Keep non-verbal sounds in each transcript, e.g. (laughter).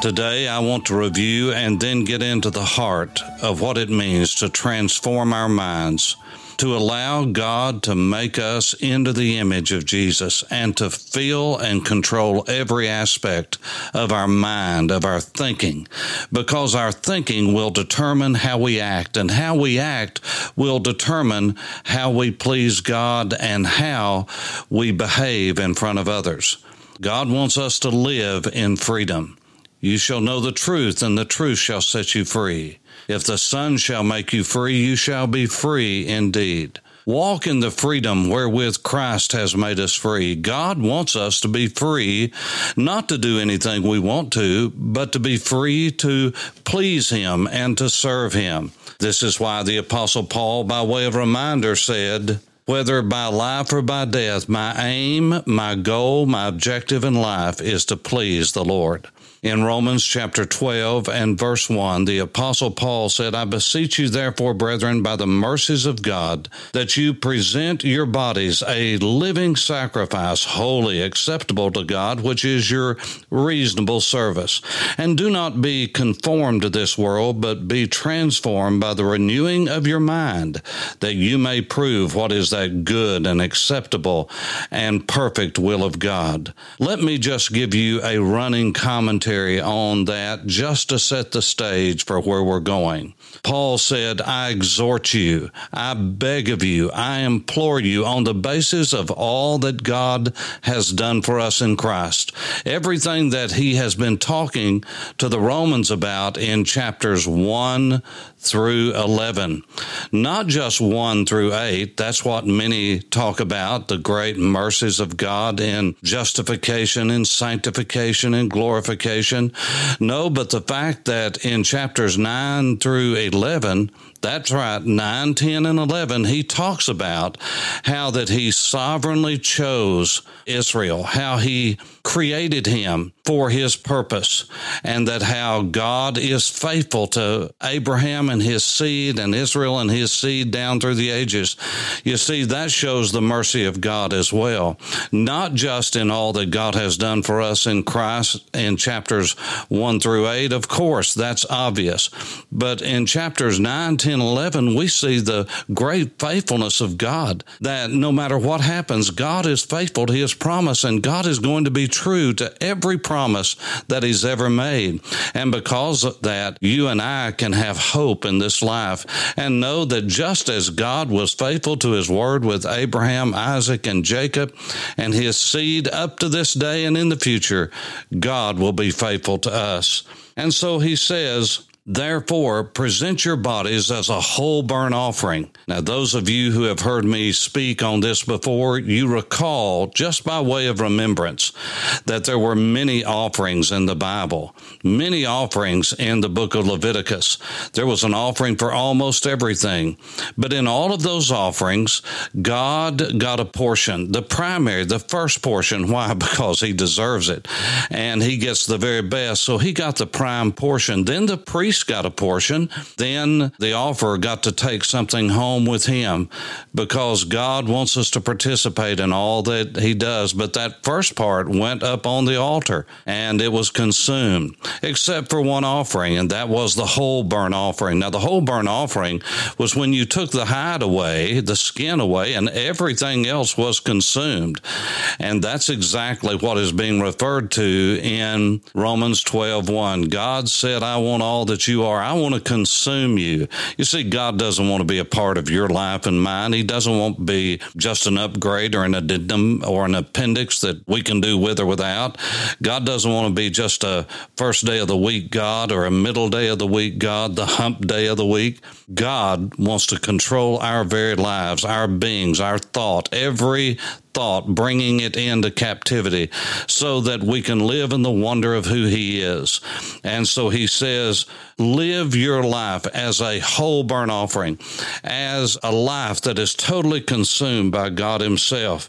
Today, I want to review and then get into the heart of what it means to transform our minds, to allow God to make us into the image of Jesus, and to feel and control every aspect of our mind, of our thinking, because our thinking will determine how we act, and how we act will determine how we please God and how we behave in front of others. God wants us to live in freedom. You shall know the truth, and the truth shall set you free. If the Son shall make you free, you shall be free indeed. Walk in the freedom wherewith Christ has made us free. God wants us to be free, not to do anything we want to, but to be free to please Him and to serve Him. This is why the Apostle Paul, by way of reminder, said, whether by life or by death, my aim, my goal, my objective in life is to please the Lord. In Romans chapter 12 and verse 1, the Apostle Paul said, I beseech you, therefore, brethren, by the mercies of God, that you present your bodies a living sacrifice, holy, acceptable to God, which is your reasonable service. And do not be conformed to this world, but be transformed by the renewing of your mind, that you may prove what is that good and acceptable and perfect will of God. Let me just give you a running commentary commentary on that just to set the stage for where we're going. Paul said, I exhort you, I beg of you, I implore you on the basis of all that God has done for us in Christ. Everything that he has been talking to the Romans about in chapters 1 through 11. Not just 1 through 8. That's what many talk about the great mercies of God in justification and sanctification and glorification. No, but the fact that in chapters 9 through 11, that's right, 9, 10, and 11, he talks about how that he sovereignly chose Israel, how he created him for his purpose, and that how God is faithful to Abraham and his seed and Israel and his seed down through the ages. You see, that shows the mercy of God as well, not just in all that God has done for us in Christ in chapters 1 through 8, of course, that's obvious, but in chapters 9, 10, 11, we see the great faithfulness of God, that no matter what happens, God is faithful to his promise, and God is going to be true to every promise that He's ever made. And because of that, you and I can have hope in this life and know that just as God was faithful to His word with Abraham, Isaac, and Jacob, and His seed up to this day and in the future, God will be faithful to us. And so He says, Therefore, present your bodies as a whole burnt offering. Now, those of you who have heard me speak on this before, you recall, just by way of remembrance, that there were many offerings in the Bible, many offerings in the book of Leviticus. There was an offering for almost everything. But in all of those offerings, God got a portion, the primary, the first portion. Why? (laughs) Because He deserves it. And He gets the very best. So He got the prime portion. Then the priest priest got a portion. Then the offerer got to take something home with him because God wants us to participate in all that he does. But that first part went up on the altar and it was consumed, except for one offering, and that was the whole burnt offering. Now, the whole burnt offering was when you took the hide away, the skin away, and everything else was consumed. And that's exactly what is being referred to in Romans 12 1. God said, I want all that you are. I want to consume you. You see, God doesn't want to be a part of your life and mine. He doesn't want to be just an upgrade or an addendum or an appendix that we can do with or without. God doesn't want to be just a first day of the week God or a middle day of the week God, the hump day of the week. God wants to control our very lives, our beings, our thought, every thought, bringing it into captivity so that we can live in the wonder of who He is. And so He says, live your life as a whole burnt offering, as a life that is totally consumed by God Himself.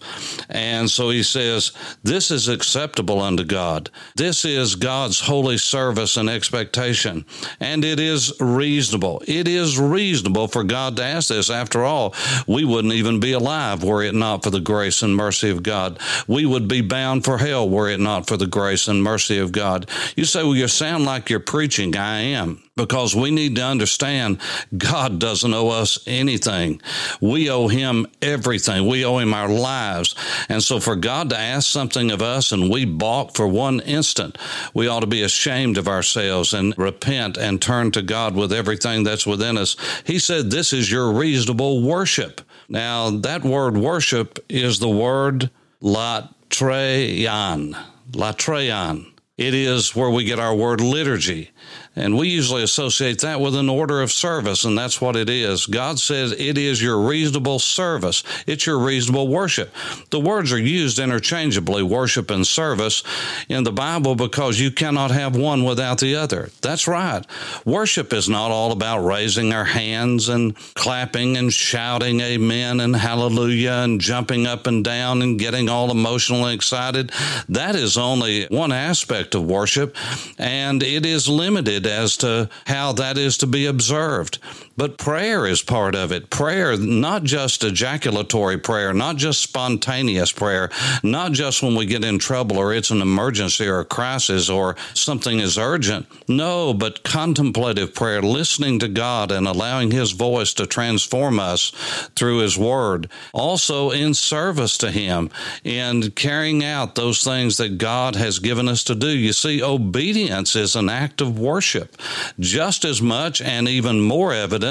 And so He says, this is acceptable unto God. This is God's holy service and expectation. And it is reasonable. It is reasonable for God to ask this. After all, we wouldn't even be alive were it not for the grace and mercy of God. We would be bound for hell were it not for the grace and mercy of God. You say, well, you sound like you're preaching. I am because we need to understand God doesn't owe us anything. We owe Him everything. We owe Him our lives. And so for God to ask something of us and we balk for one instant, we ought to be ashamed of ourselves and repent and turn to God with everything that's within us. He said, This is your reasonable worship. Now, that word worship is the word latreyan. Latreyan. It is where we get our word liturgy. And we usually associate that with an order of service, and that's what it is. God says it is your reasonable service. It's your reasonable worship. The words are used interchangeably, worship and service, in the Bible because you cannot have one without the other. That's right. Worship is not all about raising our hands and clapping and shouting amen and hallelujah and jumping up and down and getting all emotional and excited. That is only one aspect of worship, and it is limited as to how that is to be observed. But prayer is part of it. Prayer, not just ejaculatory prayer, not just spontaneous prayer, not just when we get in trouble or it's an emergency or a crisis or something is urgent. No, but contemplative prayer, listening to God and allowing His voice to transform us through His Word. Also in service to Him, and carrying out those things that God has given us to do. You see, obedience is an act of worship, just as much and even more evident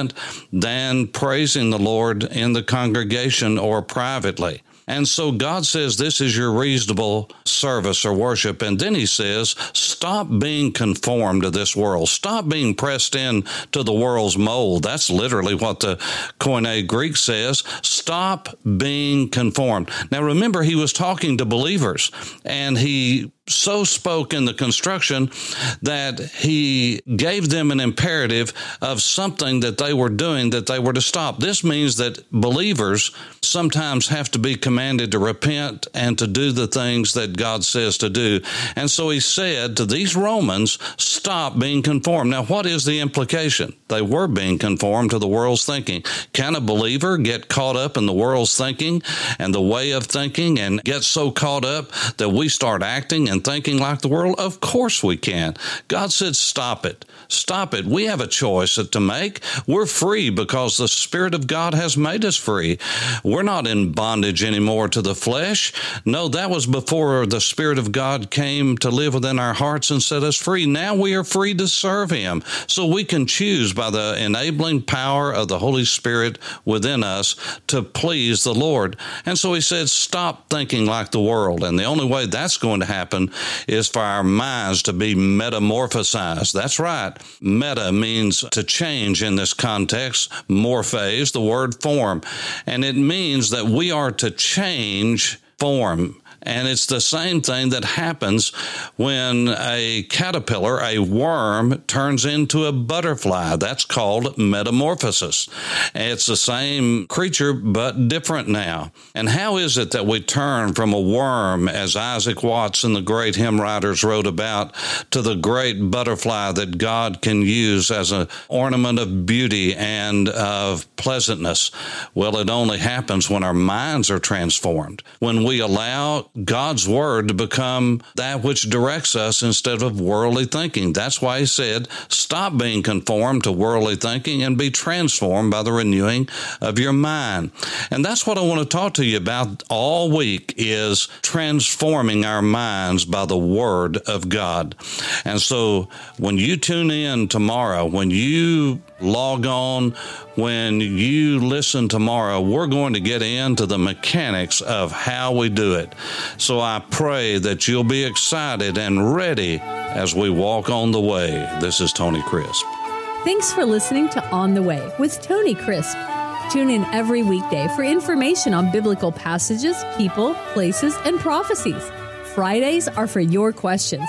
than praising the Lord in the congregation or privately. And so God says this is your reasonable service or worship. And then he says, stop being conformed to this world. Stop being pressed in to the world's mold. That's literally what the Koine Greek says. Stop being conformed. Now remember, he was talking to believers and he so spoke in the construction that he gave them an imperative of something that they were doing that they were to stop. This means that believers sometimes have to be commanded to repent and to do the things that God says to do. And so he said to these Romans, stop being conformed. Now, what is the implication? They were being conformed to the world's thinking. Can a believer get caught up in the world's thinking and the way of thinking and get so caught up that we start acting and and thinking like the world? Of course we can. God said, stop it. Stop it. We have a choice to make. We're free because the Spirit of God has made us free. We're not in bondage anymore to the flesh. No, that was before the Spirit of God came to live within our hearts and set us free. Now we are free to serve Him. So we can choose by the enabling power of the Holy Spirit within us to please the Lord. And so He said, stop thinking like the world. And the only way that's going to happen is for our minds to be metamorphosized. That's right. Meta means to change in this context. Morphase, the word form. And it means that we are to change form. And it's the same thing that happens when a caterpillar, a worm, turns into a butterfly. That's called metamorphosis. It's the same creature, but different now. And how is it that we turn from a worm, as Isaac Watts and the great hymn writers wrote about, to the great butterfly that God can use as an ornament of beauty and of pleasantness? Well, it only happens when our minds are transformed, when we allow God's word to become that which directs us instead of worldly thinking. That's why he said, stop being conformed to worldly thinking and be transformed by the renewing of your mind. And that's what I want to talk to you about all week is transforming our minds by the word of God. And so when you tune in tomorrow, when you log on, when you listen tomorrow, we're going to get into the mechanics of how we do it. So I pray that you'll be excited and ready as we walk on the way. This is Tony Crisp. Thanks for listening to On the Way with Tony Crisp. Tune in every weekday for information on biblical passages, people, places, and prophecies. Fridays are for your questions.